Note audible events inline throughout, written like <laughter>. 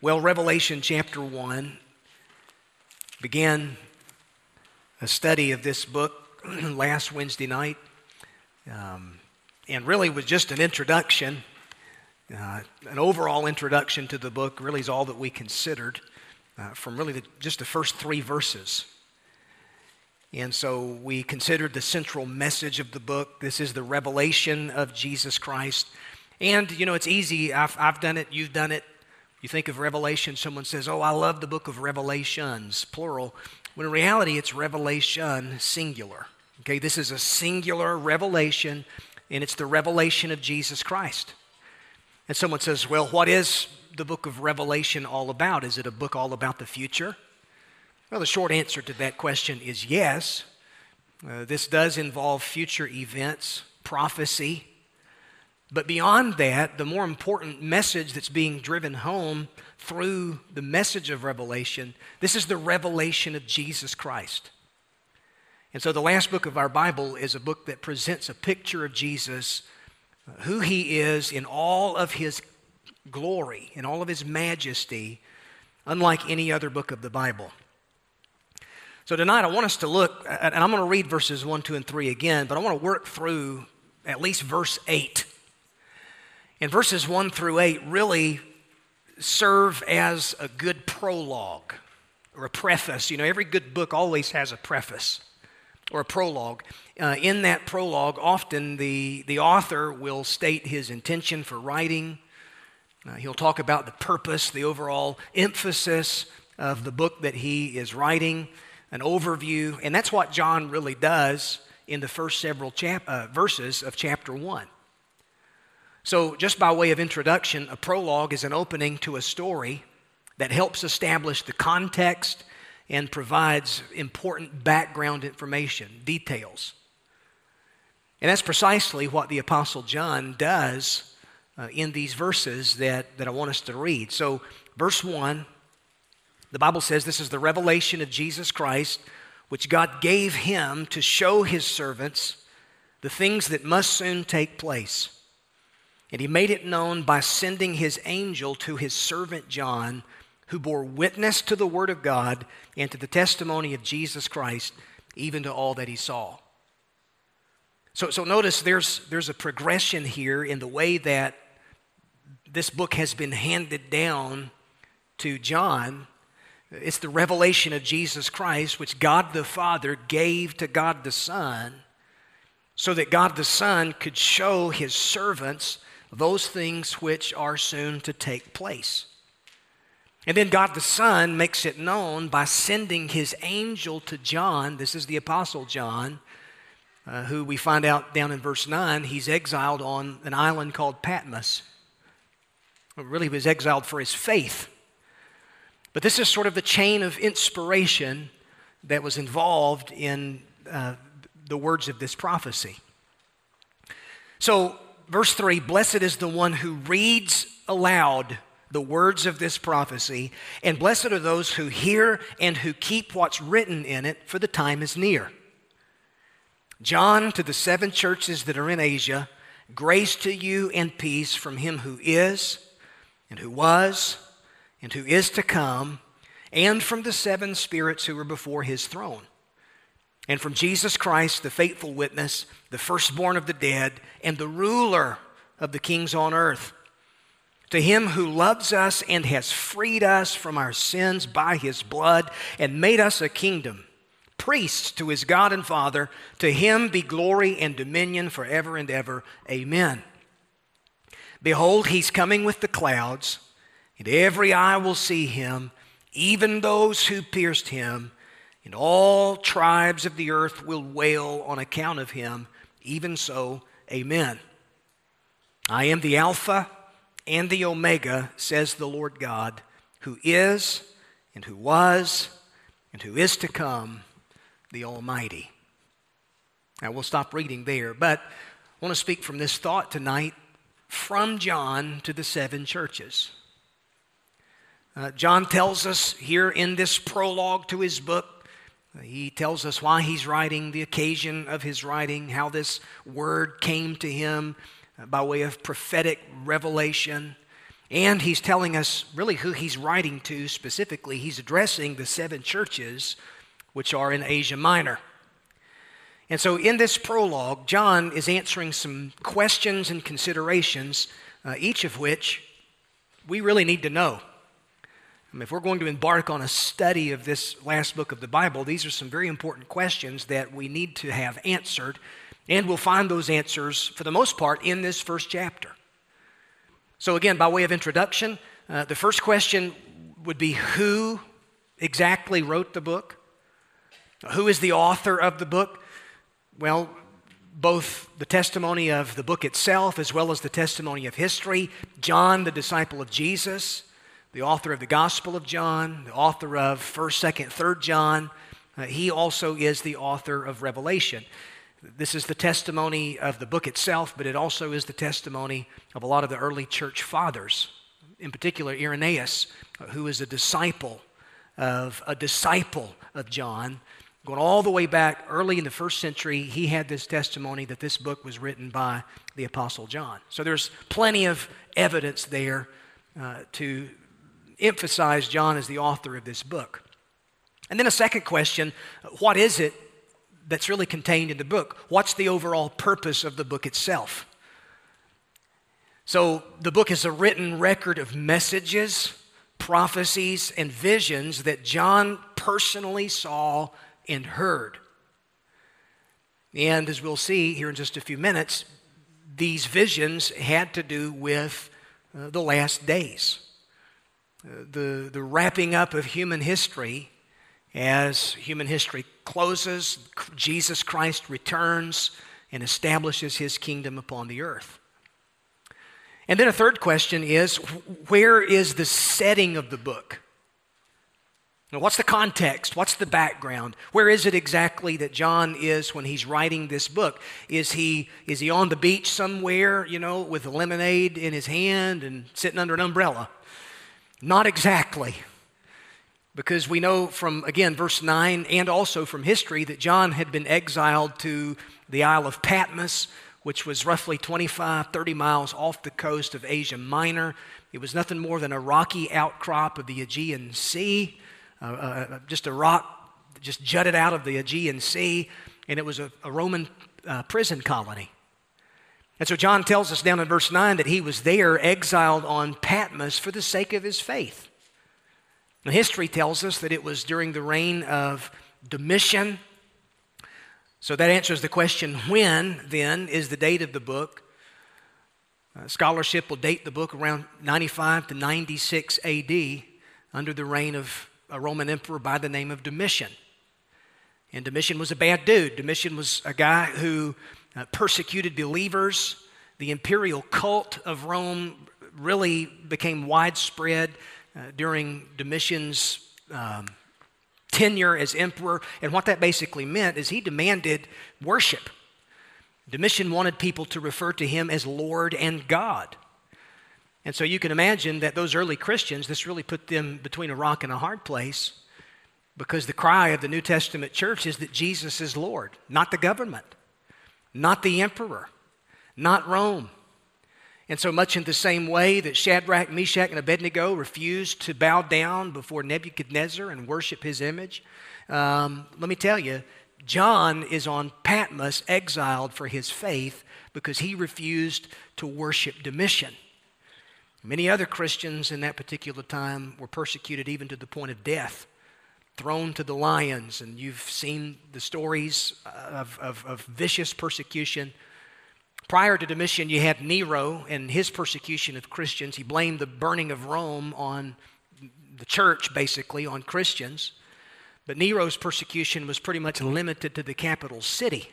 Well, Revelation chapter 1 began a study of this book <clears throat> last Wednesday night, um, and really was just an introduction, uh, an overall introduction to the book, really is all that we considered uh, from really the, just the first three verses. And so we considered the central message of the book. This is the revelation of Jesus Christ. And, you know, it's easy. I've, I've done it, you've done it. You think of Revelation, someone says, Oh, I love the book of Revelations, plural. When in reality, it's Revelation, singular. Okay, this is a singular revelation, and it's the revelation of Jesus Christ. And someone says, Well, what is the book of Revelation all about? Is it a book all about the future? Well, the short answer to that question is yes. Uh, this does involve future events, prophecy, but beyond that, the more important message that's being driven home through the message of Revelation, this is the revelation of Jesus Christ. And so the last book of our Bible is a book that presents a picture of Jesus, uh, who he is in all of his glory, in all of his majesty, unlike any other book of the Bible. So tonight I want us to look, and I'm going to read verses 1, 2, and 3 again, but I want to work through at least verse 8 and verses 1 through 8 really serve as a good prologue or a preface. You know, every good book always has a preface or a prologue. Uh, in that prologue, often the, the author will state his intention for writing. Uh, he'll talk about the purpose, the overall emphasis of the book that he is writing, an overview. And that's what John really does in the first several chap- uh, verses of chapter 1. So, just by way of introduction, a prologue is an opening to a story that helps establish the context and provides important background information, details. And that's precisely what the Apostle John does uh, in these verses that, that I want us to read. So, verse 1, the Bible says this is the revelation of Jesus Christ, which God gave him to show his servants the things that must soon take place. And he made it known by sending his angel to his servant John, who bore witness to the word of God and to the testimony of Jesus Christ, even to all that he saw. So, so notice there's, there's a progression here in the way that this book has been handed down to John. It's the revelation of Jesus Christ, which God the Father gave to God the Son, so that God the Son could show his servants those things which are soon to take place. And then God the Son makes it known by sending his angel to John. This is the Apostle John, uh, who we find out down in verse 9, he's exiled on an island called Patmos. Well, really, he was exiled for his faith. But this is sort of the chain of inspiration that was involved in uh, the words of this prophecy. So, verse 3 Blessed is the one who reads aloud the words of this prophecy, and blessed are those who hear and who keep what's written in it, for the time is near. John, to the seven churches that are in Asia, grace to you and peace from him who is, and who was, and who is to come, and from the seven spirits who are before his throne and from Jesus Christ, the faithful witness, the firstborn of the dead, and the ruler of the kings on earth. To him who loves us and has freed us from our sins by his blood and made us a kingdom, priests to his God and Father, to him be glory and dominion forever and ever. Amen. Behold, he's coming with the clouds, and every eye will see him, even those who pierced him and all tribes of the earth will wail on account of him. Even so, amen. I am the Alpha and the Omega, says the Lord God, who is, and who was, and who is to come, the Almighty. Now we'll stop reading there, but I want to speak from this thought tonight from John to the seven churches. Uh, John tells us here in this prologue to his book he tells us why he's writing, the occasion of his writing, how this word came to him by way of prophetic revelation. And he's telling us really who he's writing to specifically. He's addressing the seven churches which are in Asia Minor. And so in this prologue, John is answering some questions and considerations, uh, each of which we really need to know. Mean, if we're going to embark on a study of this last book of the Bible, these are some very important questions that we need to have answered, and we'll find those answers, for the most part, in this first chapter. So, again, by way of introduction, uh, the first question would be who exactly wrote the book? Who is the author of the book? Well, both the testimony of the book itself as well as the testimony of history. John, the disciple of Jesus, the author of the Gospel of John, the author of 1st, 2nd, 3rd John, uh, he also is the author of Revelation. This is the testimony of the book itself, but it also is the testimony of a lot of the early church fathers, in particular Irenaeus, who is a disciple of a disciple of John. Going all the way back early in the first century, he had this testimony that this book was written by the Apostle John. So there's plenty of evidence there uh, to emphasize John as the author of this book. And then a second question what is it that's really contained in the book. What's the overall purpose of the book itself? So, the book is a written record of messages, prophecies, and visions that John personally saw and heard. And as we'll see here in just a few minutes, these visions had to do with uh, the last days, Uh, the, the wrapping up of human history as human history closes, Jesus Christ returns and establishes his kingdom upon the earth. And then a third question is where is the setting of the book? Now, what's the context? What's the background? Where is it exactly that John is when he's writing this book? Is he, is he on the beach somewhere, you know, with lemonade in his hand and sitting under an umbrella? Not exactly. Because we know from, again, verse 9 and also from history that John had been exiled to the Isle of Patmos, which was roughly 25, 30 miles off the coast of Asia Minor. It was nothing more than a rocky outcrop of the Aegean Sea, uh, uh, uh just a rock just jutted out of the Aegean Sea, and it was a, a Roman uh, prison colony. And so John tells us down in verse 9 that he was there exiled on Patmos for the sake of his faith. Now, history tells us that it was during the reign of Domitian. So that answers the question when, then, is the date of the book? Uh, scholarship will date the book around 95 to 96 AD under the reign of a Roman emperor by the name of Domitian. And Domitian was a bad dude. Domitian was a guy who uh, persecuted believers. The imperial cult of Rome really became widespread uh, during Domitian's um, tenure as emperor. And what that basically meant is he demanded worship. Domitian wanted people to refer to him as Lord and God. And so you can imagine that those early Christians, this really put them between a rock and a hard place because the cry of the New Testament church is that Jesus is Lord, not the government, not the emperor, not Rome. And so much in the same way that Shadrach, Meshach, and Abednego refused to bow down before Nebuchadnezzar and worship his image, um, let me tell you, John is on Patmos exiled for his faith because he refused to worship Domitian. Many other Christians in that particular time were persecuted even to the point of death, thrown to the lions. And you've seen the stories of, of, of vicious persecution Prior to Domitian, you had Nero and his persecution of Christians. He blamed the burning of Rome on the church, basically, on Christians. But Nero's persecution was pretty much limited to the capital city.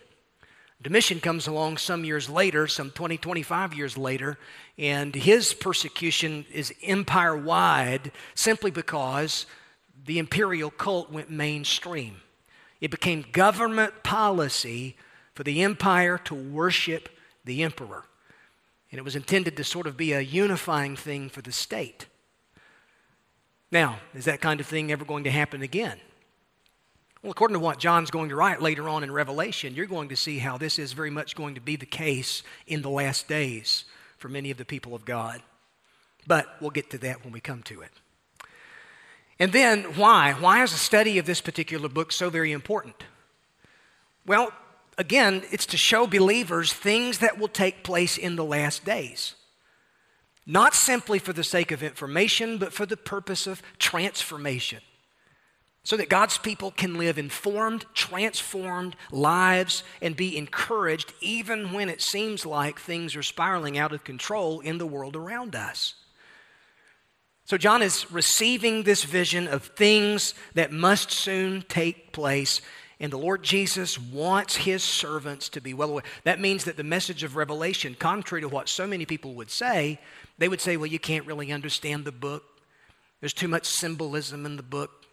Domitian comes along some years later, some 20, 25 years later, and his persecution is empire wide simply because the imperial cult went mainstream. It became government policy for the empire to worship the emperor. And it was intended to sort of be a unifying thing for the state. Now, is that kind of thing ever going to happen again? Well, according to what John's going to write later on in Revelation, you're going to see how this is very much going to be the case in the last days for many of the people of God. But we'll get to that when we come to it. And then, why? Why is the study of this particular book so very important? Well, again, it's to show believers things that will take place in the last days. Not simply for the sake of information, but for the purpose of transformation. So that God's people can live informed, transformed lives and be encouraged even when it seems like things are spiraling out of control in the world around us. So, John is receiving this vision of things that must soon take place, and the Lord Jesus wants his servants to be well aware. That means that the message of Revelation, contrary to what so many people would say, they would say, well, you can't really understand the book. There's too much symbolism in the book.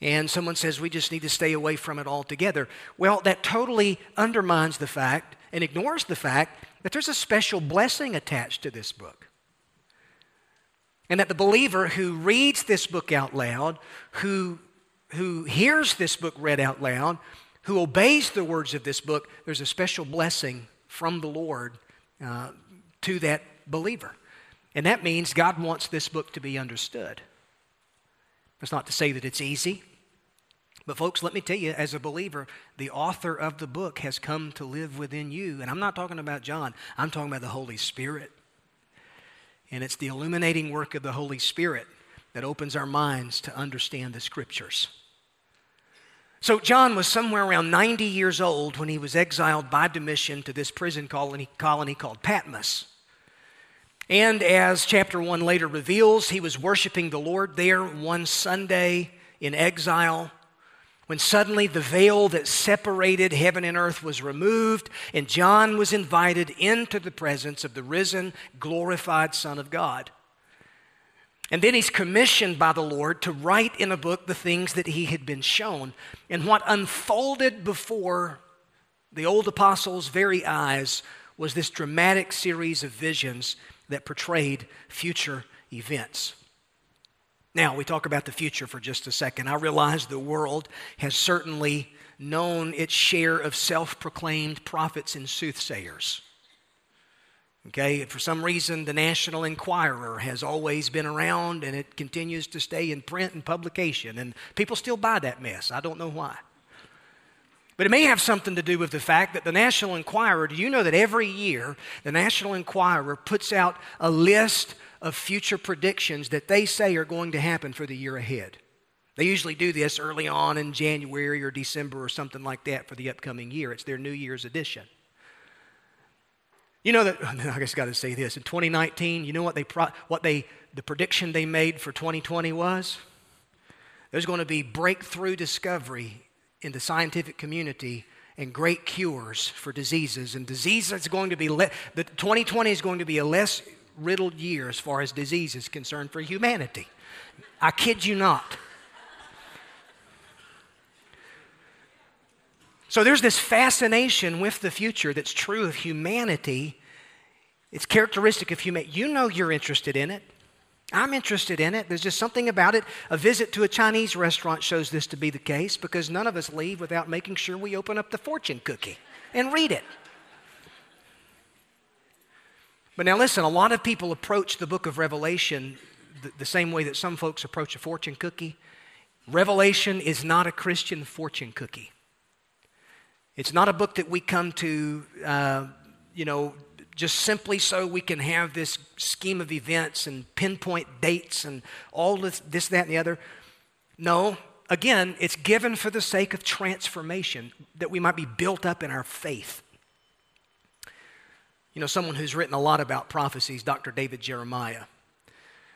And someone says, we just need to stay away from it altogether. Well, that totally undermines the fact and ignores the fact that there's a special blessing attached to this book. And that the believer who reads this book out loud, who, who hears this book read out loud, who obeys the words of this book, there's a special blessing from the Lord uh, to that believer. And that means God wants this book to be understood. That's not to say that it's easy. But, folks, let me tell you, as a believer, the author of the book has come to live within you. And I'm not talking about John, I'm talking about the Holy Spirit. And it's the illuminating work of the Holy Spirit that opens our minds to understand the scriptures. So, John was somewhere around 90 years old when he was exiled by Domitian to this prison colony, colony called Patmos. And as chapter 1 later reveals, he was worshiping the Lord there one Sunday in exile when suddenly the veil that separated heaven and earth was removed, and John was invited into the presence of the risen, glorified Son of God. And then he's commissioned by the Lord to write in a book the things that he had been shown. And what unfolded before the old apostles' very eyes was this dramatic series of visions that portrayed future events. Now, we talk about the future for just a second. I realize the world has certainly known its share of self proclaimed prophets and soothsayers. Okay, for some reason, the National Enquirer has always been around and it continues to stay in print and publication, and people still buy that mess. I don't know why. But it may have something to do with the fact that the National Enquirer, do you know that every year the National Enquirer puts out a list of future predictions that they say are going to happen for the year ahead. They usually do this early on in January or December or something like that for the upcoming year. It's their New Year's edition. You know that <laughs> I just got to say this. In 2019, you know what they what they the prediction they made for 2020 was? There's going to be breakthrough discovery in the scientific community and great cures for diseases. And diseases that's going to be le- the 2020 is going to be a less riddled year as far as disease is concerned for humanity. I kid you not. So there's this fascination with the future that's true of humanity. It's characteristic of humanity. You know you're interested in it. I'm interested in it. There's just something about it. A visit to a Chinese restaurant shows this to be the case because none of us leave without making sure we open up the fortune cookie and read it. But now listen, a lot of people approach the book of Revelation the, the, same way that some folks approach a fortune cookie. Revelation is not a Christian fortune cookie. It's not a book that we come to, uh, you know, just simply so we can have this scheme of events and pinpoint dates and all this, this that, and the other. No, again, it's given for the sake of transformation, that we might be built up in our faith. You know, someone who's written a lot about prophecies, Dr. David Jeremiah.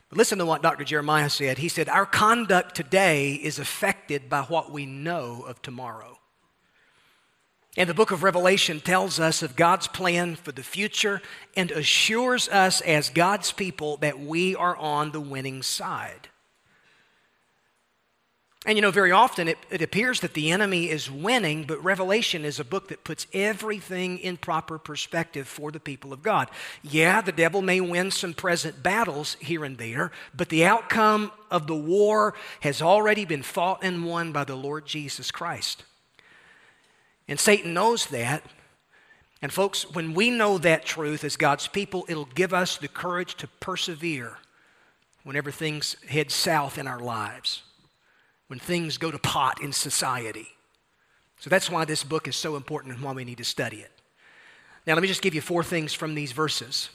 But listen to what Dr. Jeremiah said. He said, Our conduct today is affected by what we know of tomorrow. And the book of Revelation tells us of God's plan for the future and assures us as God's people that we are on the winning side. And you know, very often it, it, appears that the enemy is winning, but Revelation is a book that puts everything in proper perspective for the people of God. Yeah, the devil may win some present battles here and there, but the outcome of the war has already been fought and won by the Lord Jesus Christ. And Satan knows that. And folks, when we know that truth as God's people, it'll give us the courage to persevere whenever things head south in our lives, when things go to pot in society. So that's why this book is so important and why we need to study it. Now, let me just give you four things from these verses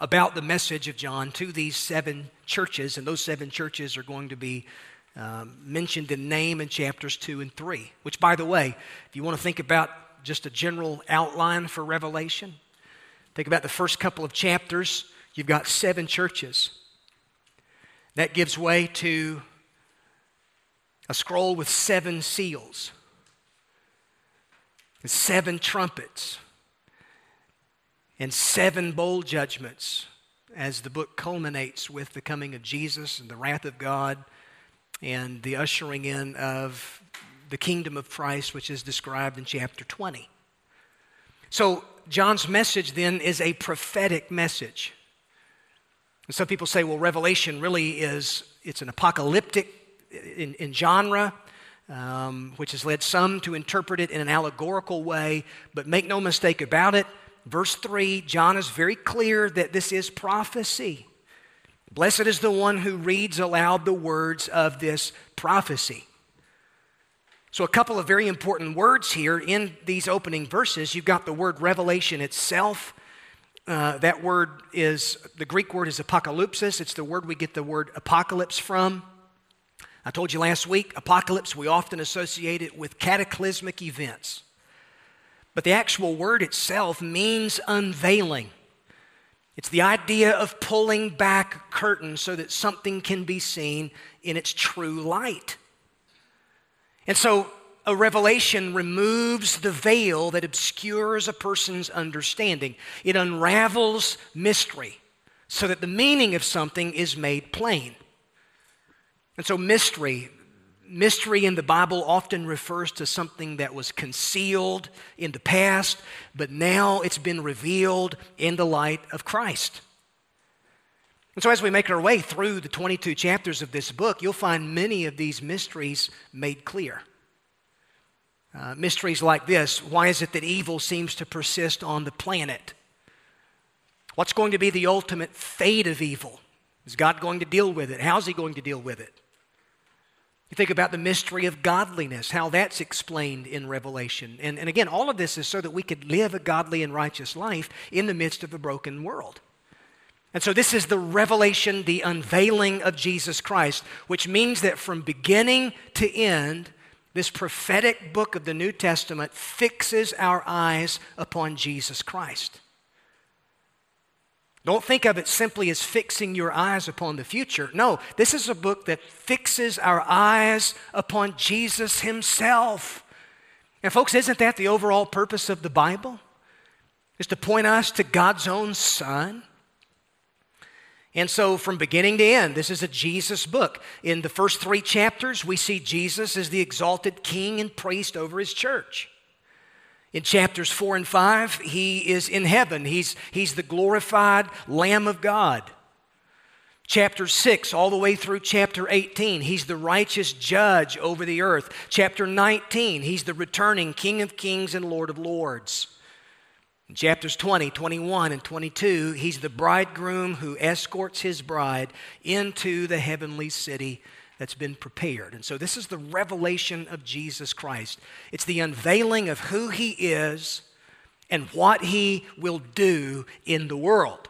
about the message of John to these seven churches, and those seven churches are going to be um, mentioned in name in chapters 2 and 3. Which, by the way, if you want to think about just a general outline for Revelation, think about the first couple of chapters. You've got seven churches. That gives way to a scroll with seven seals, and seven trumpets, and seven bowl judgments as the book culminates with the coming of Jesus and the wrath of God and the ushering in of the kingdom of Christ, which is described in chapter 20. So, John's message then is a prophetic message. And some people say, well, Revelation really is, it's an apocalyptic in, in genre, um, which has led some to interpret it in an allegorical way. But make no mistake about it, verse 3, John is very clear that this is prophecy. Blessed is the one who reads aloud the words of this prophecy. So, a couple of very important words here in these opening verses. You've got the word revelation itself. Uh, that word is, the Greek word is apocalypsis. It's the word we get the word apocalypse from. I told you last week, apocalypse, we often associate it with cataclysmic events. But the actual word itself means unveiling. It's the idea of pulling back curtains so that something can be seen in its true light. And so a revelation removes the veil that obscures a person's understanding. It unravels mystery so that the meaning of something is made plain. And so, mystery, mystery in the Bible often refers to something that was concealed in the past, but now it's been revealed in the light of Christ. And so, as we make our way through the 22 chapters of this book, you'll find many of these mysteries made clear. Uh, mysteries like this why is it that evil seems to persist on the planet? What's going to be the ultimate fate of evil? Is God going to deal with it? How's He going to deal with it? You think about the mystery of godliness, how that's explained in Revelation. And, and again, all of this is so that we could live a godly and righteous life in the midst of a broken world. And so, this is the revelation, the unveiling of Jesus Christ, which means that from beginning to end, this prophetic book of the New Testament fixes our eyes upon Jesus Christ. Don't think of it simply as fixing your eyes upon the future. No, this is a book that fixes our eyes upon Jesus Himself. And, folks, isn't that the overall purpose of the Bible? Is to point us to God's own Son. And so, from beginning to end, this is a Jesus book. In the first three chapters, we see Jesus as the exalted king and priest over his church. In chapters four and five, he is in heaven. He's, he's the glorified Lamb of God. Chapter 6, all the way through chapter 18, he's the righteous judge over the earth. Chapter 19, he's the returning King of kings and Lord of lords. In chapters 20, 21, and 22, he's the bridegroom who escorts his bride into the heavenly city that's been prepared. And so this is the revelation of Jesus Christ. It's the unveiling of who he is and what he will do in the world.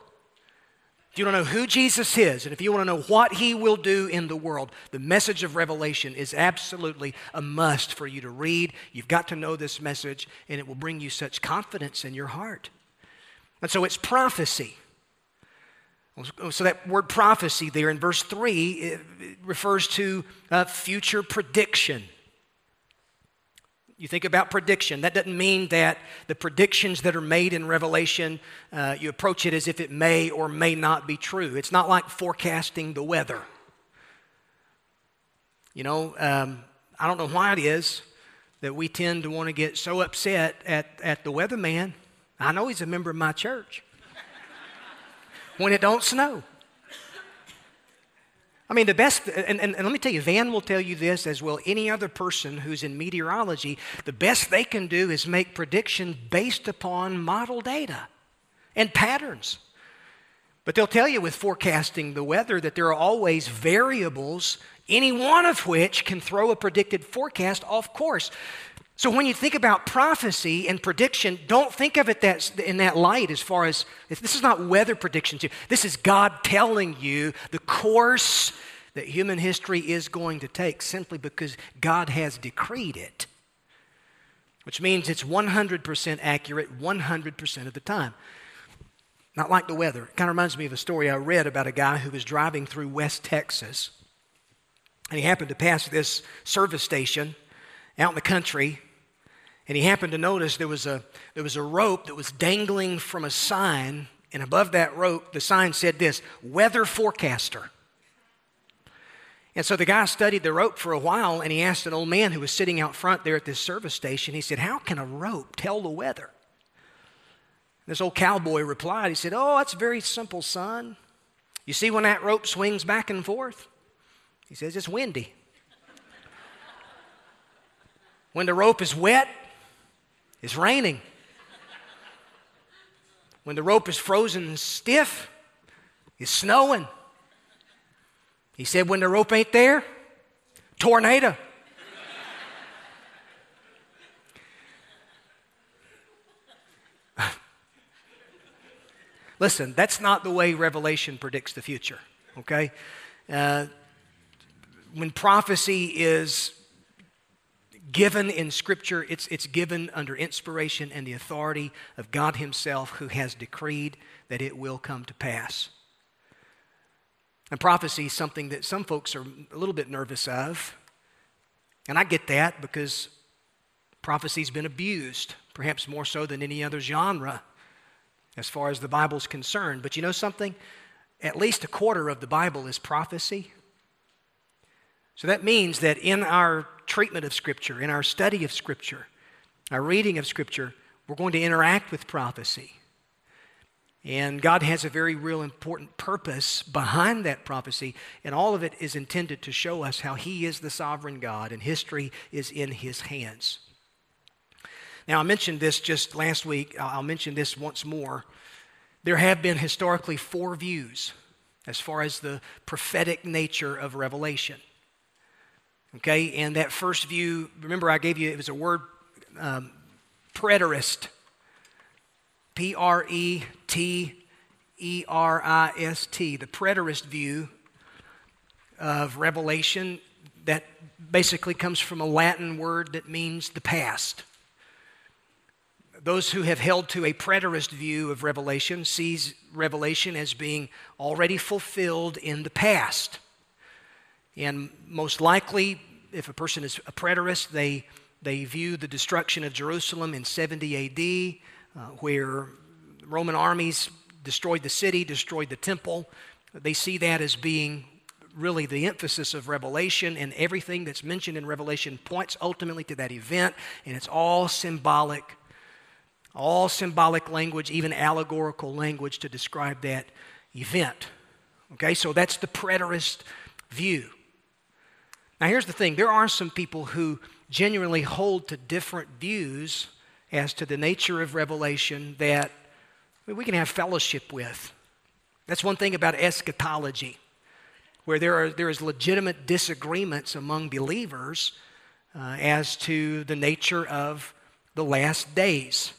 If you don't know who Jesus is, and if you want to know what he will do in the world, the message of Revelation is absolutely a must for you to read. You've got to know this message, and it will bring you such confidence in your heart. And so it's prophecy. So, that word prophecy there in verse 3 refers to uh, future prediction. You think about prediction. That doesn't mean that the predictions that are made in Revelation, uh, you approach it as if it may or may not be true. It's not like forecasting the weather. You know, um, I don't know why it is that we tend to want to get so upset at, at the weatherman. I know he's a member of my church when it don't snow. I mean, the best, and, and, and, let me tell you, Van will tell you this as well any other person who's in meteorology, the best they can do is make predictions based upon model data and patterns. But they'll tell you with forecasting the weather that there are always variables, any one of which can throw a predicted forecast off course. So when you think about prophecy and prediction, don't think of it that, in that light as far as this is not weather prediction. This is God telling you the course that human history is going to take simply because God has decreed it, which means it's 100% accurate 100% of the time. Not like the weather. It kind of reminds me of a story I read about a guy who was driving through West Texas. And he happened to pass this service station out in the country and he happened to notice there was a, there was a rope that was dangling from a sign, and above that rope, the sign said this weather forecaster. And so the guy studied the rope for a while, and he asked an old man who was sitting out front there at this service station, he said, How can a rope tell the weather? This old cowboy replied, He said, Oh, that's very simple, son. You see when that rope swings back and forth? He says, It's windy. when the rope is wet, it's raining. When the rope is frozen stiff, it's snowing. He said, when the rope ain't there, tornado. <laughs> Listen, that's not the way Revelation predicts the future, okay? Uh, when prophecy is given in Scripture, it's, it's given under inspiration and the authority of God Himself, who has decreed that it will come to pass. And prophecy is something that some folks are a little bit nervous of. And I get that because prophecy's been abused, perhaps more so than any other genre as far as the Bible's concerned. But you know something? At least a quarter of the Bible is prophecy. So that means that in our treatment of Scripture, in our study of Scripture, our reading of Scripture, we're going to interact with prophecy. And God has a very real important purpose behind that prophecy, and all of it is intended to show us how He is the sovereign God and history is in His hands. Now, I mentioned this just last week. I'll mention this once more. There have been historically four views as far as the prophetic nature of Revelation. Okay, and that first view, remember I gave you, it was a word, um, preterist. P R E T E R I S T, the preterist view of Revelation that basically comes from a Latin word that means the past. Those who have held to a preterist view of Revelation sees Revelation as being already fulfilled in the past. And most likely, if a person is a preterist, they, they view the destruction of Jerusalem in 70 AD, uh, where Roman armies destroyed the city, destroyed the temple. They see that as being really the emphasis of Revelation, and everything that's mentioned in Revelation points ultimately to that event, and it's all symbolic, all symbolic language, even allegorical language to describe that event. Okay, so that's the preterist view. Now, here's the thing there are some people who genuinely hold to different views as to the nature of revelation that we can have fellowship with. That's one thing about eschatology, where there, are, there is legitimate disagreements among believers uh, as to the nature of the last days.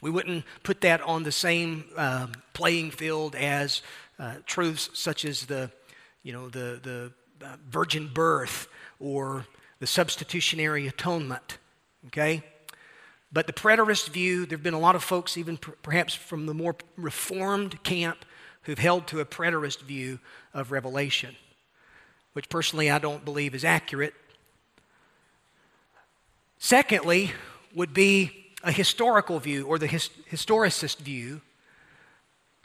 We wouldn't put that on the same uh, playing field as uh, truths such as the, you know, the, the virgin birth or the substitutionary atonement. Okay? But the preterist view, there have been a lot of folks, even perhaps from the more reformed camp, who've held to a preterist view of Revelation, which personally I don't believe is accurate. Secondly, would be a historical view or the his- historicist view,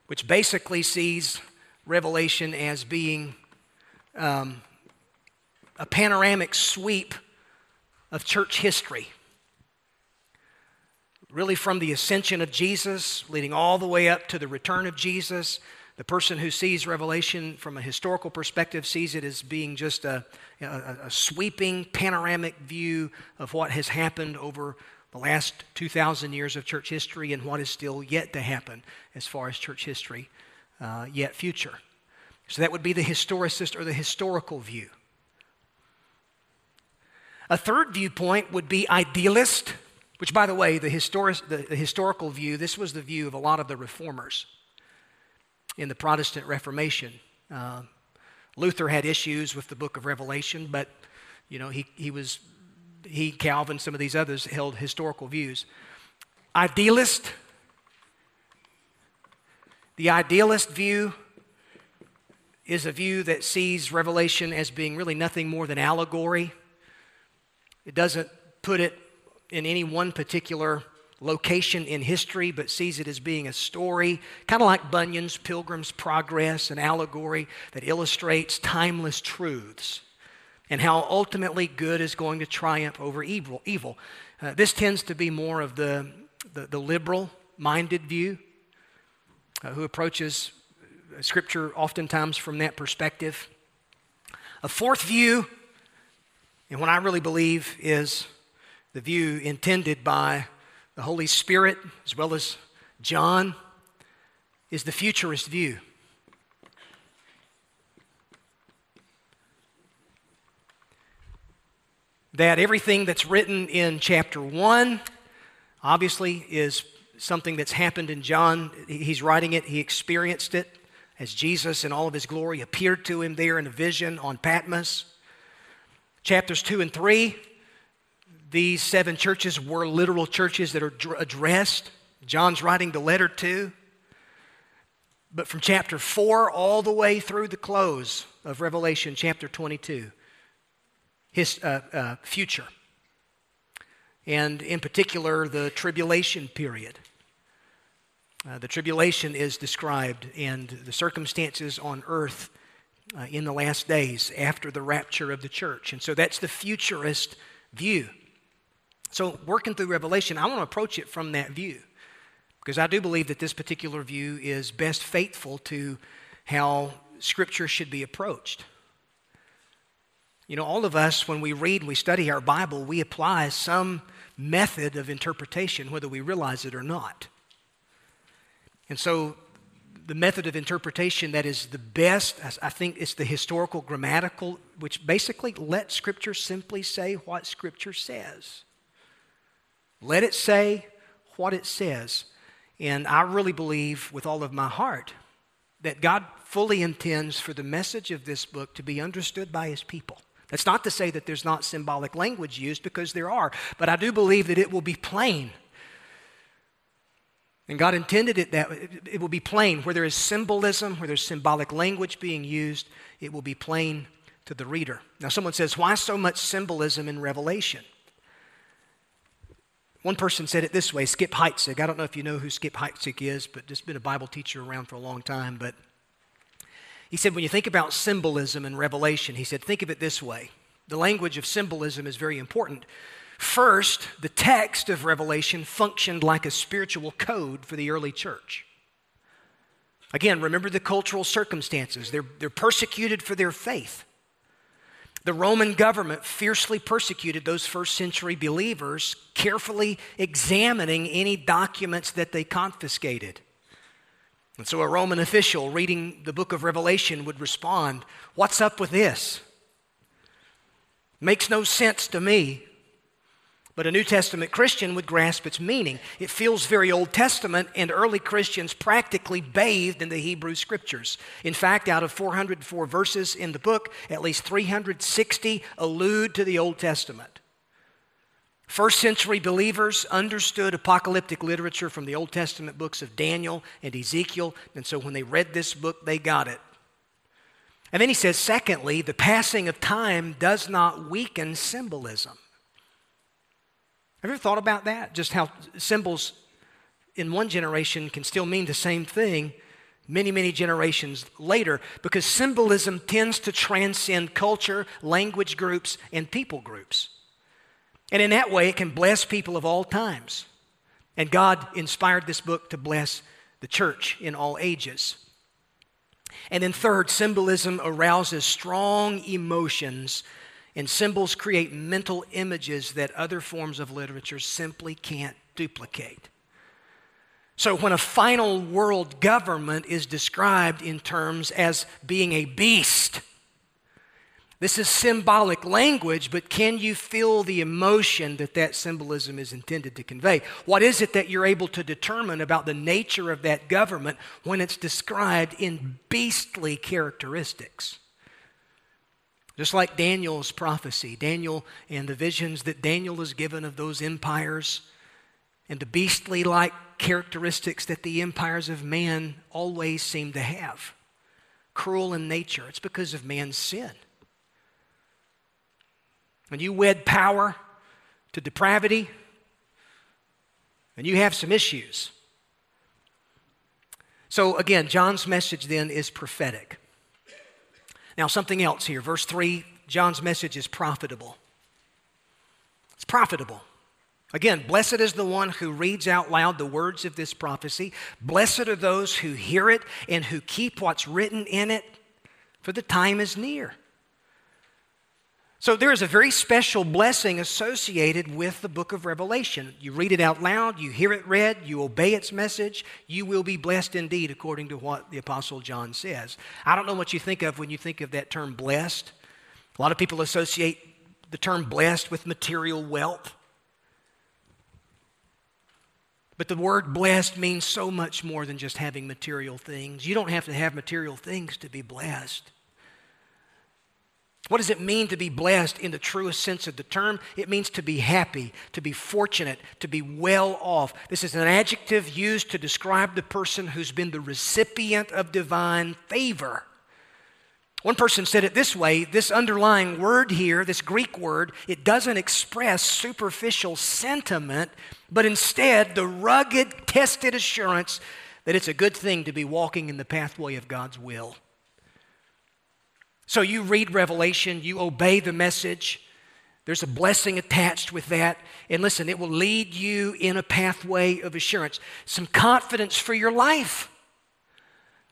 which basically sees Revelation as being um, a panoramic sweep of church history. Really, from the ascension of Jesus, leading all the way up to the return of Jesus, the person who sees Revelation from a historical perspective sees it as being just a, a, a, sweeping, panoramic view of what has happened over the last 2,000 years of church history and what is still yet to happen as far as church history uh, yet future. So that would be the historicist or the historical view. A third viewpoint would be idealist, which, by the way, the, historic, the, the historical view, this was the view of a lot of the reformers in the Protestant Reformation. Uh, Luther had issues with the book of Revelation, but you know, he, he was, he, Calvin, some of these others held historical views. Idealist, the idealist view is a view that sees Revelation as being really nothing more than allegory. It doesn't put it in any one particular location in history, but sees it as being a story, kind of like Bunyan's Pilgrim's Progress, an allegory that illustrates timeless truths and how ultimately good is going to triumph over evil. evil. Uh, this tends to be more of the, the, the liberal minded view uh, who approaches Scripture oftentimes from that perspective. A fourth view, and what I really believe is the view intended by the Holy Spirit as well as John, is the futurist view. That everything that's written in chapter 1 obviously is something that's happened in John. He's writing it, he experienced it as Jesus in all of his glory appeared to him there in a vision on Patmos. Chapters 2 and 3, these seven churches were literal churches that are addressed. John's writing the letter to. But from chapter 4 all the way through the close of Revelation, chapter 22, his uh, uh, future. And in particular, the tribulation period. Uh, the tribulation is described and the circumstances on earth uh, in the last days after the rapture of the church. And so that's the futurist view. So, working through Revelation, I want to approach it from that view because I do believe that this particular view is best faithful to how Scripture should be approached. You know, all of us, when we read we study our Bible, we apply some method of interpretation, whether we realize it or not. And so, the method of interpretation that is the best, I think it's the historical grammatical, which basically let Scripture simply say what Scripture says. Let it say what it says. And I really believe with all of my heart that God fully intends for the message of this book to be understood by His people. That's not to say that there's not symbolic language used, because there are, but I do believe that it will be plain and God intended it that it will be plain. Where there is symbolism, where there's symbolic language being used, it will be plain to the reader. Now, someone says, Why so much symbolism in Revelation? One person said it this way Skip Heitzig. I don't know if you know who Skip Heitzig is, but just been a Bible teacher around for a long time. But he said, when you think about symbolism in Revelation, he said, think of it this way. The language of symbolism is very important First, the text of Revelation functioned like a spiritual code for the early church. Again, remember the cultural circumstances. They're, they're persecuted for their faith. The Roman government fiercely persecuted those first century believers, carefully examining any documents that they confiscated. And so a Roman official reading the book of Revelation would respond, What's up with this? Makes no sense to me. But a New Testament Christian would grasp its meaning. It feels very Old Testament, and early Christians practically bathed in the Hebrew Scriptures. In fact, out of 404 verses in the book, at least 360 allude to the Old Testament. First century believers understood apocalyptic literature from the Old Testament books of Daniel and Ezekiel, and so when they read this book, they got it. And then he says, secondly, the passing of time does not weaken symbolism. Have you ever thought about that? Just how symbols in one generation can still mean the same thing many, many generations later because symbolism tends to transcend culture, language groups, and people groups. And in that way, it can bless people of all times. And God inspired this book to bless the church in all ages. And then, third, symbolism arouses strong emotions and symbols create mental images that other forms of literature simply can't duplicate. So, when a final world government is described in terms as being a beast, this is symbolic language, but can you feel the emotion that that symbolism is intended to convey? What is it that you're able to determine about the nature of that government when it's described in beastly characteristics? Just like Daniel's prophecy, Daniel and the visions that Daniel is given of those empires and the beastly like characteristics that the empires of man always seem to have. Cruel in nature. It's because of man's sin. When you wed power to depravity, and you have some issues. So, again, John's message then is prophetic. Now, something else here. Verse 3 John's message is profitable. It's profitable. Again, blessed is the one who reads out loud the words of this prophecy. Blessed are those who hear it and who keep what's written in it, for the time is near. So there is a very special blessing associated with the book of Revelation. You read it out loud, you hear it read, you obey its message, you will be blessed indeed, according to what the Apostle John says. I don't know what you think of when you think of that term blessed. A lot of people associate the term blessed with material wealth. But the word blessed means so much more than just having material things. You don't have to have material things to be blessed. What does it mean to be blessed in the truest sense of the term? It means to be happy, to be fortunate, to be well off. This is an adjective used to describe the person who's been the recipient of divine favor. One person said it this way this underlying word here, this Greek word, it doesn't express superficial sentiment, but instead the rugged, tested assurance that it's a good thing to be walking in the pathway of God's will. So you read Revelation, you obey the message. There's a blessing attached with that. And listen, it will lead you in a pathway of assurance, some confidence for your life.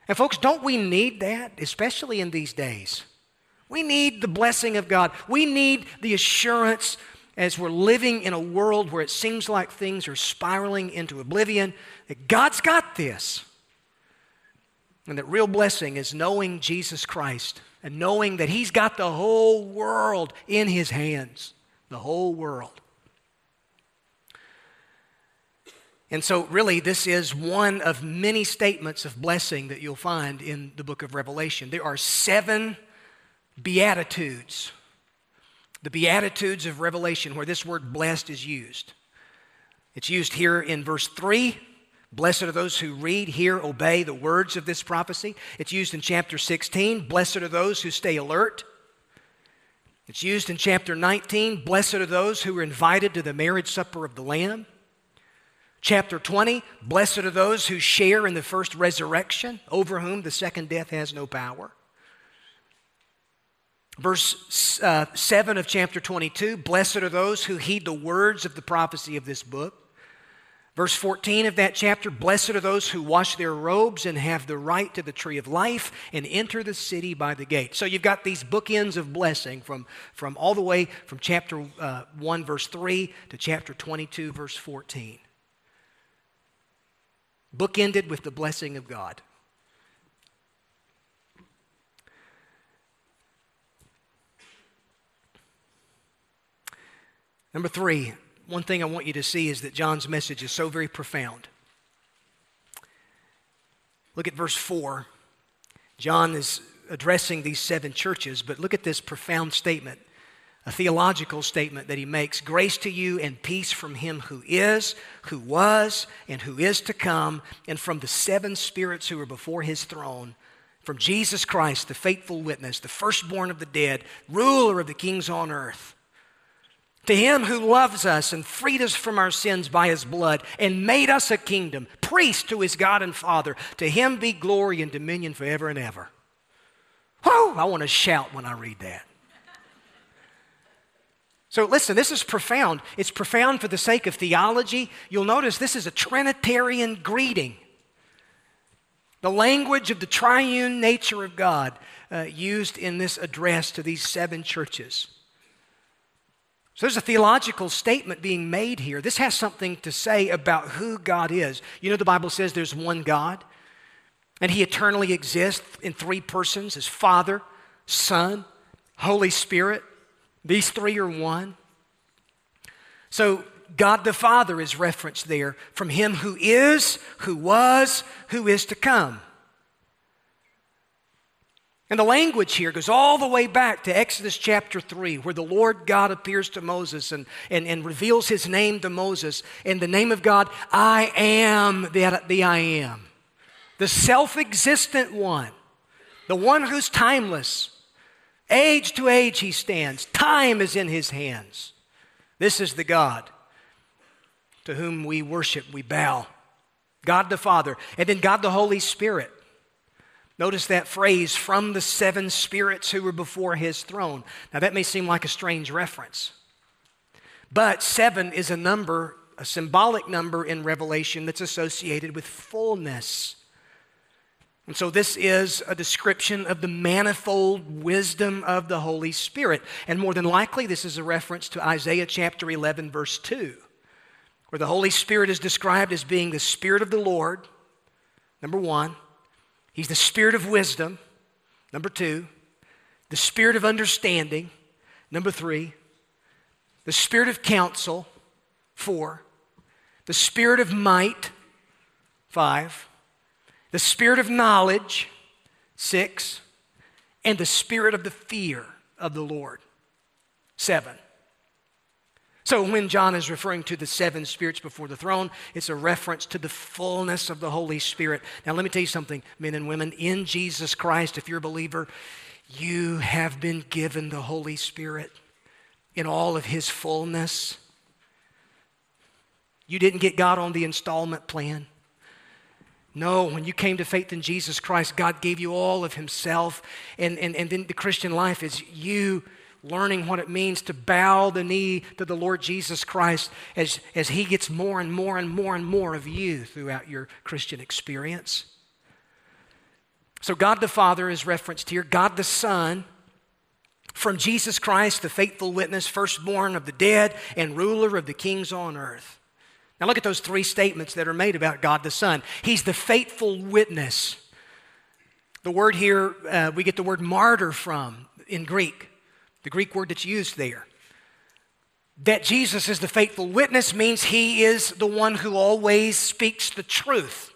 And, folks, don't we need that, especially in these days? We need the blessing of God. We need the assurance as we're living in a world where it seems like things are spiraling into oblivion that God's got this. And that real blessing is knowing Jesus Christ and knowing that He's got the whole world in His hands. The whole world. And so, really, this is one of many statements of blessing that you'll find in the book of Revelation. There are seven Beatitudes, the Beatitudes of Revelation, where this word blessed is used. It's used here in verse 3 Blessed are those who read, hear, obey the words of this prophecy. It's used in chapter 16. Blessed are those who stay alert. It's used in chapter 19. Blessed are those who are invited to the marriage supper of the Lamb. Chapter 20. Blessed are those who share in the first resurrection, over whom the second death has no power. Verse uh, 7 of chapter 22 Blessed are those who heed the words of the prophecy of this book. Verse 14 of that chapter Blessed are those who wash their robes and have the right to the tree of life and enter the city by the gate. So you've got these bookends of blessing from, from all the way from chapter uh, 1, verse 3 to chapter 22, verse 14. Bookended with the blessing of God. Number three, one thing I want you to see is that John's message is so very profound. Look at verse 4. John is addressing these seven churches, but look at this profound statement, a theological statement that he makes Grace to you and peace from him who is, who was, and who is to come, and from the seven spirits who are before his throne, from Jesus Christ, the faithful witness, the firstborn of the dead, ruler of the kings on earth to him who loves us and freed us from our sins by his blood and made us a kingdom, priest to his God and Father, to him be glory and dominion forever and ever. Whoa, I want to shout when I read that. So, listen, this is profound. It's profound for the sake of theology. You'll notice this is a Trinitarian greeting. The language of the triune nature of God uh, used in this address to these seven churches. So there's a theological statement being made here. This has something to say about who God is. You know, the Bible says there's one God, and He eternally exists in three persons as Father, Son, Holy Spirit. These three are one. So God the Father is referenced there from Him who is, who was, who is to come. And the language here goes all the way back to Exodus chapter 3, where the Lord God appears to Moses and, and, and reveals his name to Moses. In the name of God, I am the, the I am, the self existent one, the one who's timeless. Age to age he stands, time is in his hands. This is the God to whom we worship, we bow. God the Father, and then God the Holy Spirit. Notice that phrase, from the seven spirits who were before his throne. Now, that may seem like a strange reference, but seven is a number, a symbolic number in Revelation that's associated with fullness. And so, this is a description of the manifold wisdom of the Holy Spirit. And more than likely, this is a reference to Isaiah chapter 11, verse 2, where the Holy Spirit is described as being the Spirit of the Lord, number one He's the spirit of wisdom, number two, the spirit of understanding, number three, the spirit of counsel, four, the spirit of might, five, the spirit of knowledge, six, and the spirit of the fear of the Lord, seven. So, when John is referring to the seven spirits before the throne, it's a reference to the fullness of the Holy Spirit. Now, let me tell you something, men and women. In Jesus Christ, if you're a believer, you have been given the Holy Spirit in all of His fullness. You didn't get God on the installment plan. No, when you came to faith in Jesus Christ, God gave you all of Himself. And, and, and then the Christian life is you learning what it means to bow the knee to the Lord Jesus Christ as, as He gets more and more and more and more of you throughout your Christian experience. So, God the Father is referenced here, God the Son. From Jesus Christ, the faithful witness, firstborn of the dead, and ruler of the kings on earth. Now, look at those three statements that are made about God the Son. He's the faithful witness. The word here, uh, we get the word martyr from in Greek the Greek word that's used there. That Jesus is the faithful witness means he is the one who always speaks the truth.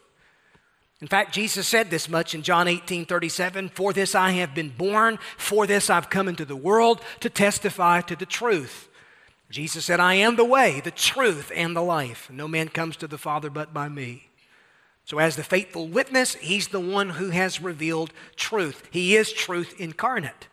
In fact, Jesus said this much in John 18 37 For this I have been born, for this I've come into the world to testify to the truth. Jesus said, I am the way, the truth, and the life. No man comes to the Father but by me. So, as the faithful witness, he's the one who has revealed truth. He is truth incarnate.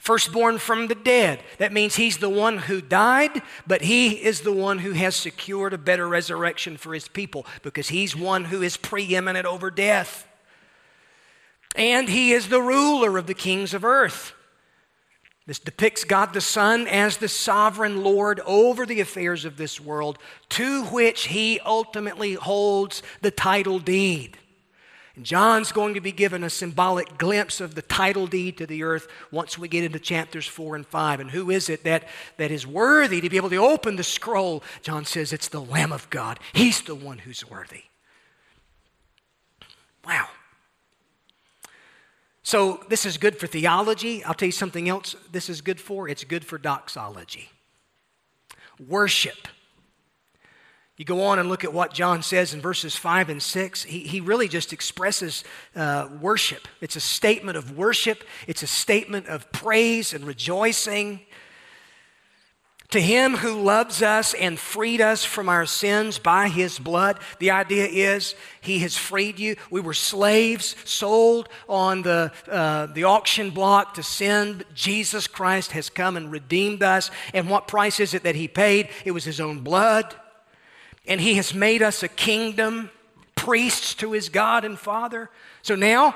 Firstborn from the dead. That means he's the one who died, but he is the one who has secured a better resurrection for his people because he's one who is preeminent over death. And he is the ruler of the kings of earth. This depicts God the Son as the sovereign Lord over the affairs of this world, to which he ultimately holds the title deed. John's going to be given a symbolic glimpse of the title deed to the earth once we get into chapters 4 and 5. And who is it that, that is worthy to be able to open the scroll? John says it's the Lamb of God. He's the one who's worthy. Wow. So, this is good for theology. I'll tell you something else this is good for. It's good for doxology. Worship. You go on and look at what John says in verses 5 and 6. He, he really just expresses uh, worship. It's a statement of worship, it's a statement of praise and rejoicing. To him who loves us and freed us from our sins by his blood, the idea is he has freed you. We were slaves, sold on the, uh, the auction block to sin. Jesus Christ has come and redeemed us. And what price is it that he paid? It was his own blood and He has made us a kingdom, priests to His God and Father. So now,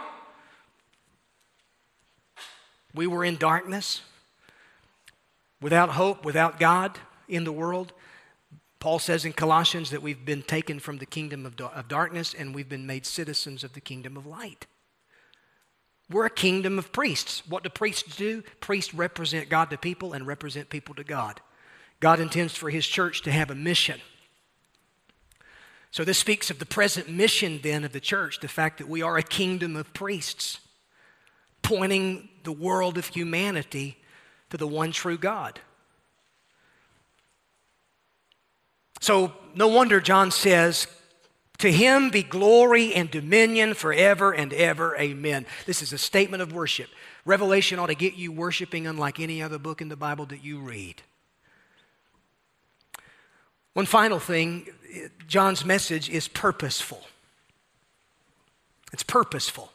we were in darkness, without hope, without God in the world. Paul says in Colossians that we've been taken from the kingdom of, of darkness and we've been made citizens of the kingdom of light. We're a kingdom of priests. What do priests do? Priests represent God to people and represent people to God. God intends for His church to have a mission. So, this speaks of the present mission then of the church the fact that we are a kingdom of priests, pointing the world of humanity to the one true God. So, no wonder John says, To him be glory and dominion forever and ever. Amen. This is a statement of worship. Revelation ought to get you worshiping unlike any other book in the Bible that you read. One final thing John's message is purposeful. It's purposeful.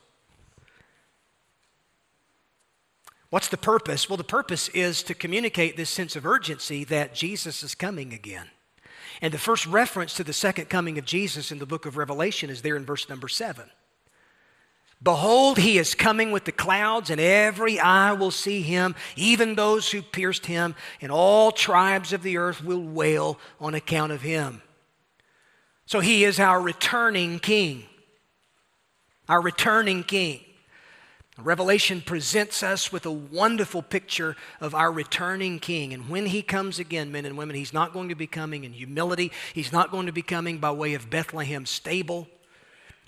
What's the purpose? Well, the purpose is to communicate this sense of urgency that Jesus is coming again. And the first reference to the second coming of Jesus in the book of Revelation is there in verse number seven. Behold, he is coming with the clouds, and every eye will see him, even those who pierced him, and all tribes of the earth will wail on account of him. So he is our returning king. Our returning king. Revelation presents us with a wonderful picture of our returning king. And when he comes again, men and women, he's not going to be coming in humility. He's not going to be coming by way of Bethlehem stable.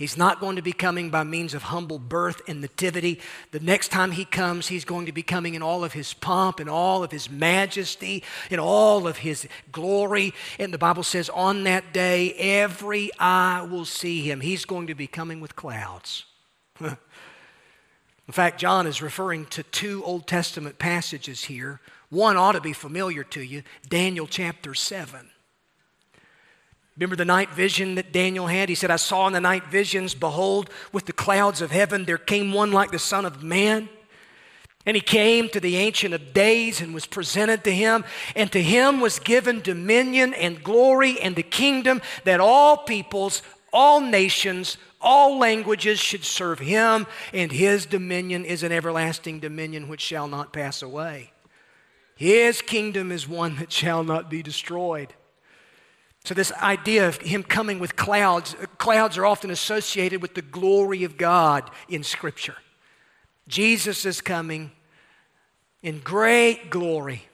He's not going to be coming by means of humble birth and nativity. The next time he comes, he's going to be coming in all of his pomp and all of his majesty and all of his glory. And the Bible says, on that day, every eye will see him. He's going to be coming with clouds. <laughs> In fact, John is referring to two Old Testament passages here. One ought to be familiar to you Daniel chapter 7. Remember the night vision that Daniel had? He said, I saw in the night visions, behold, with the clouds of heaven, there came one like the Son of Man. And he came to the Ancient of Days and was presented to him. And to him was given dominion and glory and the kingdom that all peoples, all nations, all languages should serve him, and his dominion is an everlasting dominion which shall not pass away. His kingdom is one that shall not be destroyed. So, this idea of him coming with clouds, clouds are often associated with the glory of God in Scripture. Jesus is coming in great glory.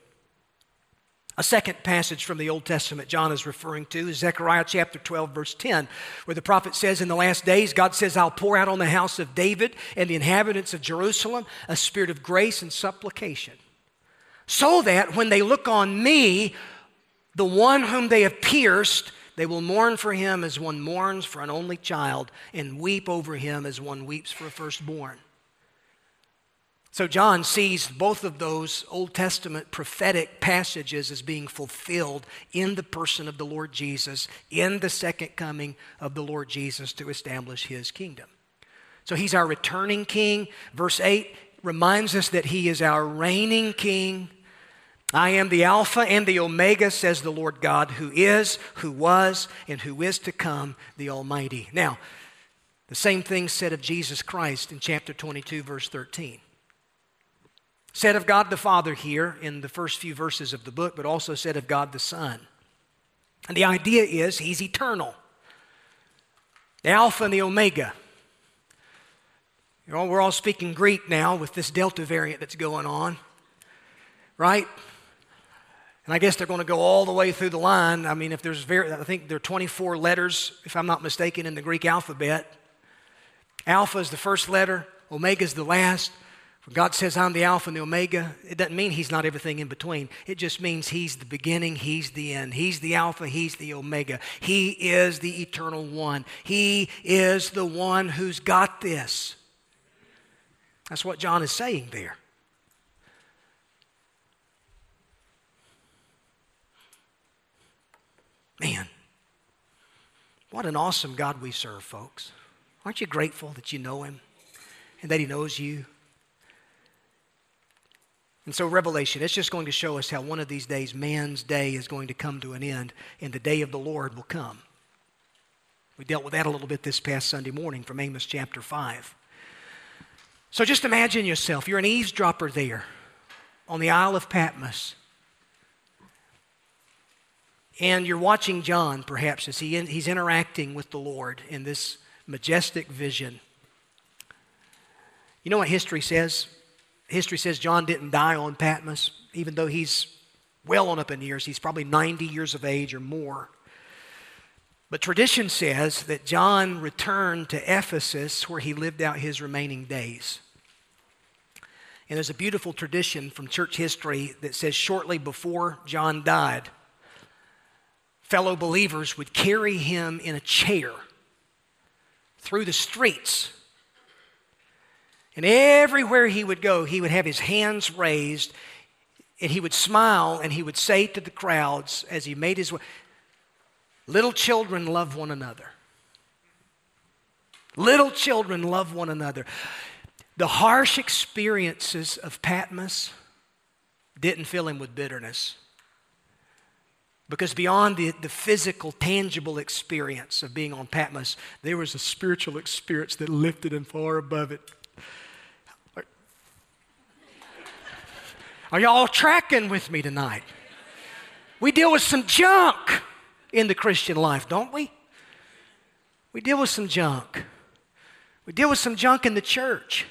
A second passage from the Old Testament John is referring to is Zechariah chapter 12, verse 10, where the prophet says, In the last days, God says, I'll pour out on the house of David and the inhabitants of Jerusalem a spirit of grace and supplication, so that when they look on me, the one whom they have pierced, they will mourn for him as one mourns for an only child, and weep over him as one weeps for a firstborn. So John sees both of those Old Testament prophetic passages as being fulfilled in the person of the Lord Jesus, in the second coming of the Lord Jesus to establish his kingdom. So he's our returning king. Verse 8 reminds us that he is our reigning king. I am the Alpha and the Omega, says the Lord God, who is, who was, and who is to come, the Almighty. Now, the same thing said of Jesus Christ in chapter 22, verse 13 said of God the Father here in the first few verses of the book, but also said of God the Son. And the idea is he's eternal, the Alpha and the Omega. You know, we're all speaking Greek now with this Delta variant that's going on, right? And I guess they're going to go all the way through the line. I mean, if there's very, I think there are 24 letters, if I'm not mistaken, in the Greek alphabet. Alpha is the first letter, Omega is the last. When God says, I'm the Alpha and the Omega, it doesn't mean He's not everything in between. It just means He's the beginning, He's the end. He's the Alpha, He's the Omega. He is the eternal one. He is the one who's got this. That's what John is saying there. Man, what an awesome God we serve, folks. Aren't you grateful that you know Him and that He knows you? And so, Revelation, it's just going to show us how one of these days man's day is going to come to an end and the day of the Lord will come. We dealt with that a little bit this past Sunday morning from Amos chapter 5. So, just imagine yourself, you're an eavesdropper there on the Isle of Patmos. And you're watching John, perhaps, as he, he's interacting with the Lord in this majestic vision. You know what history says? history says John didn't die on Patmos, even though he's well on up in years. He's probably 90 years of age or more. But tradition says that John returned to Ephesus where he lived out his remaining days. And there's a beautiful tradition from church history that says shortly before John died, fellow believers would carry him in a chair through the streets. And everywhere he would go, he would have his hands raised and he would smile and he would say to the crowds as he made his way, Little children love one another. Little children love one another. The harsh experiences of Patmos didn't fill him with bitterness. Because beyond the, the physical, tangible experience of being on Patmos, there was a spiritual experience that lifted him far above it. Are y'all tracking with me tonight? We deal with some junk in the Christian life, don't we? We deal with some junk. We deal with some junk in the church.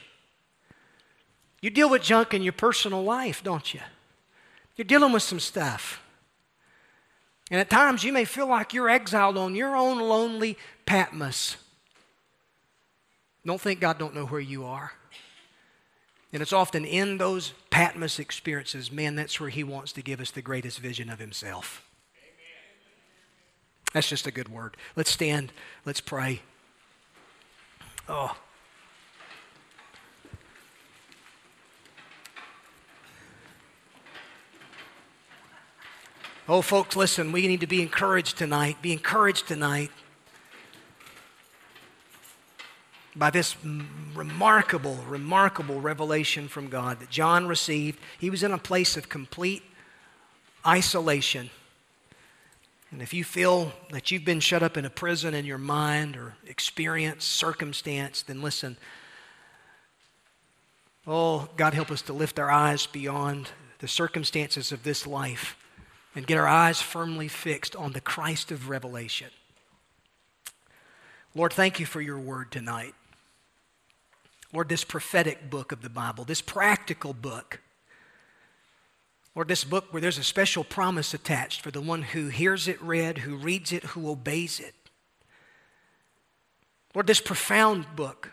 You deal with junk in your personal life, don't you? You're dealing with some stuff. And at times you may feel like you're exiled on your own lonely Patmos. Don't think God don't know where you are. And it's often in those Patmos experiences, man, that's where He wants to give us the greatest vision of Himself. That's just a good word. Let's stand. Let's pray. Oh. Oh, folks, listen, we need to be encouraged tonight. Be encouraged tonight by this remarkable, remarkable revelation from God that John received. He was in a place of complete isolation. And if you feel that you've been shut up in a prison in your mind or experience, circumstance, then listen. Oh, God, help us to lift our eyes beyond the circumstances of this life and get our eyes firmly fixed on the Christ of Revelation. Lord, thank you for your word tonight. Lord, this prophetic book of the Bible, this practical book. Lord, this book where there's a special promise attached for the one who hears it read, who reads it, who obeys it. Lord, this profound book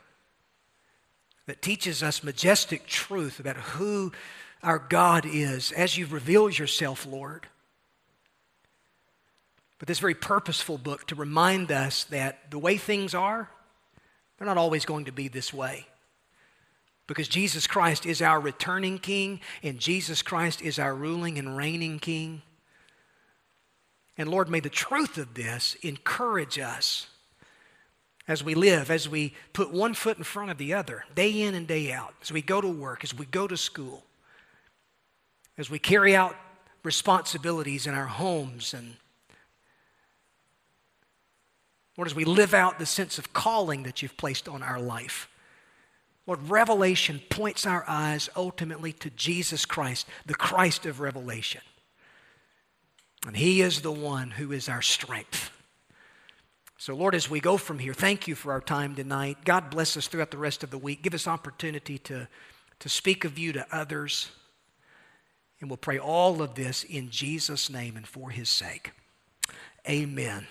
that teaches us majestic truth about who our God is as you reveal yourself, Lord. But this very purposeful book to remind us that the way things are, they're not always going to be this way. Because Jesus Christ is our returning King, and Jesus Christ is our ruling and reigning King. And Lord, may the truth of this encourage us as we live, as we put one foot in front of the other, day in and day out, as we go to work, as we go to school, as we carry out responsibilities in our homes and Lord, as we live out the sense of calling that you've placed on our life. Lord, Revelation points our eyes ultimately to Jesus Christ, the Christ of Revelation. And He is the one who is our strength. So, Lord, as we go from here, thank you for our time tonight. God bless us throughout the rest of the week. Give us opportunity to, to speak of you to others. And we'll pray all of this in Jesus' name and for His sake. Amen.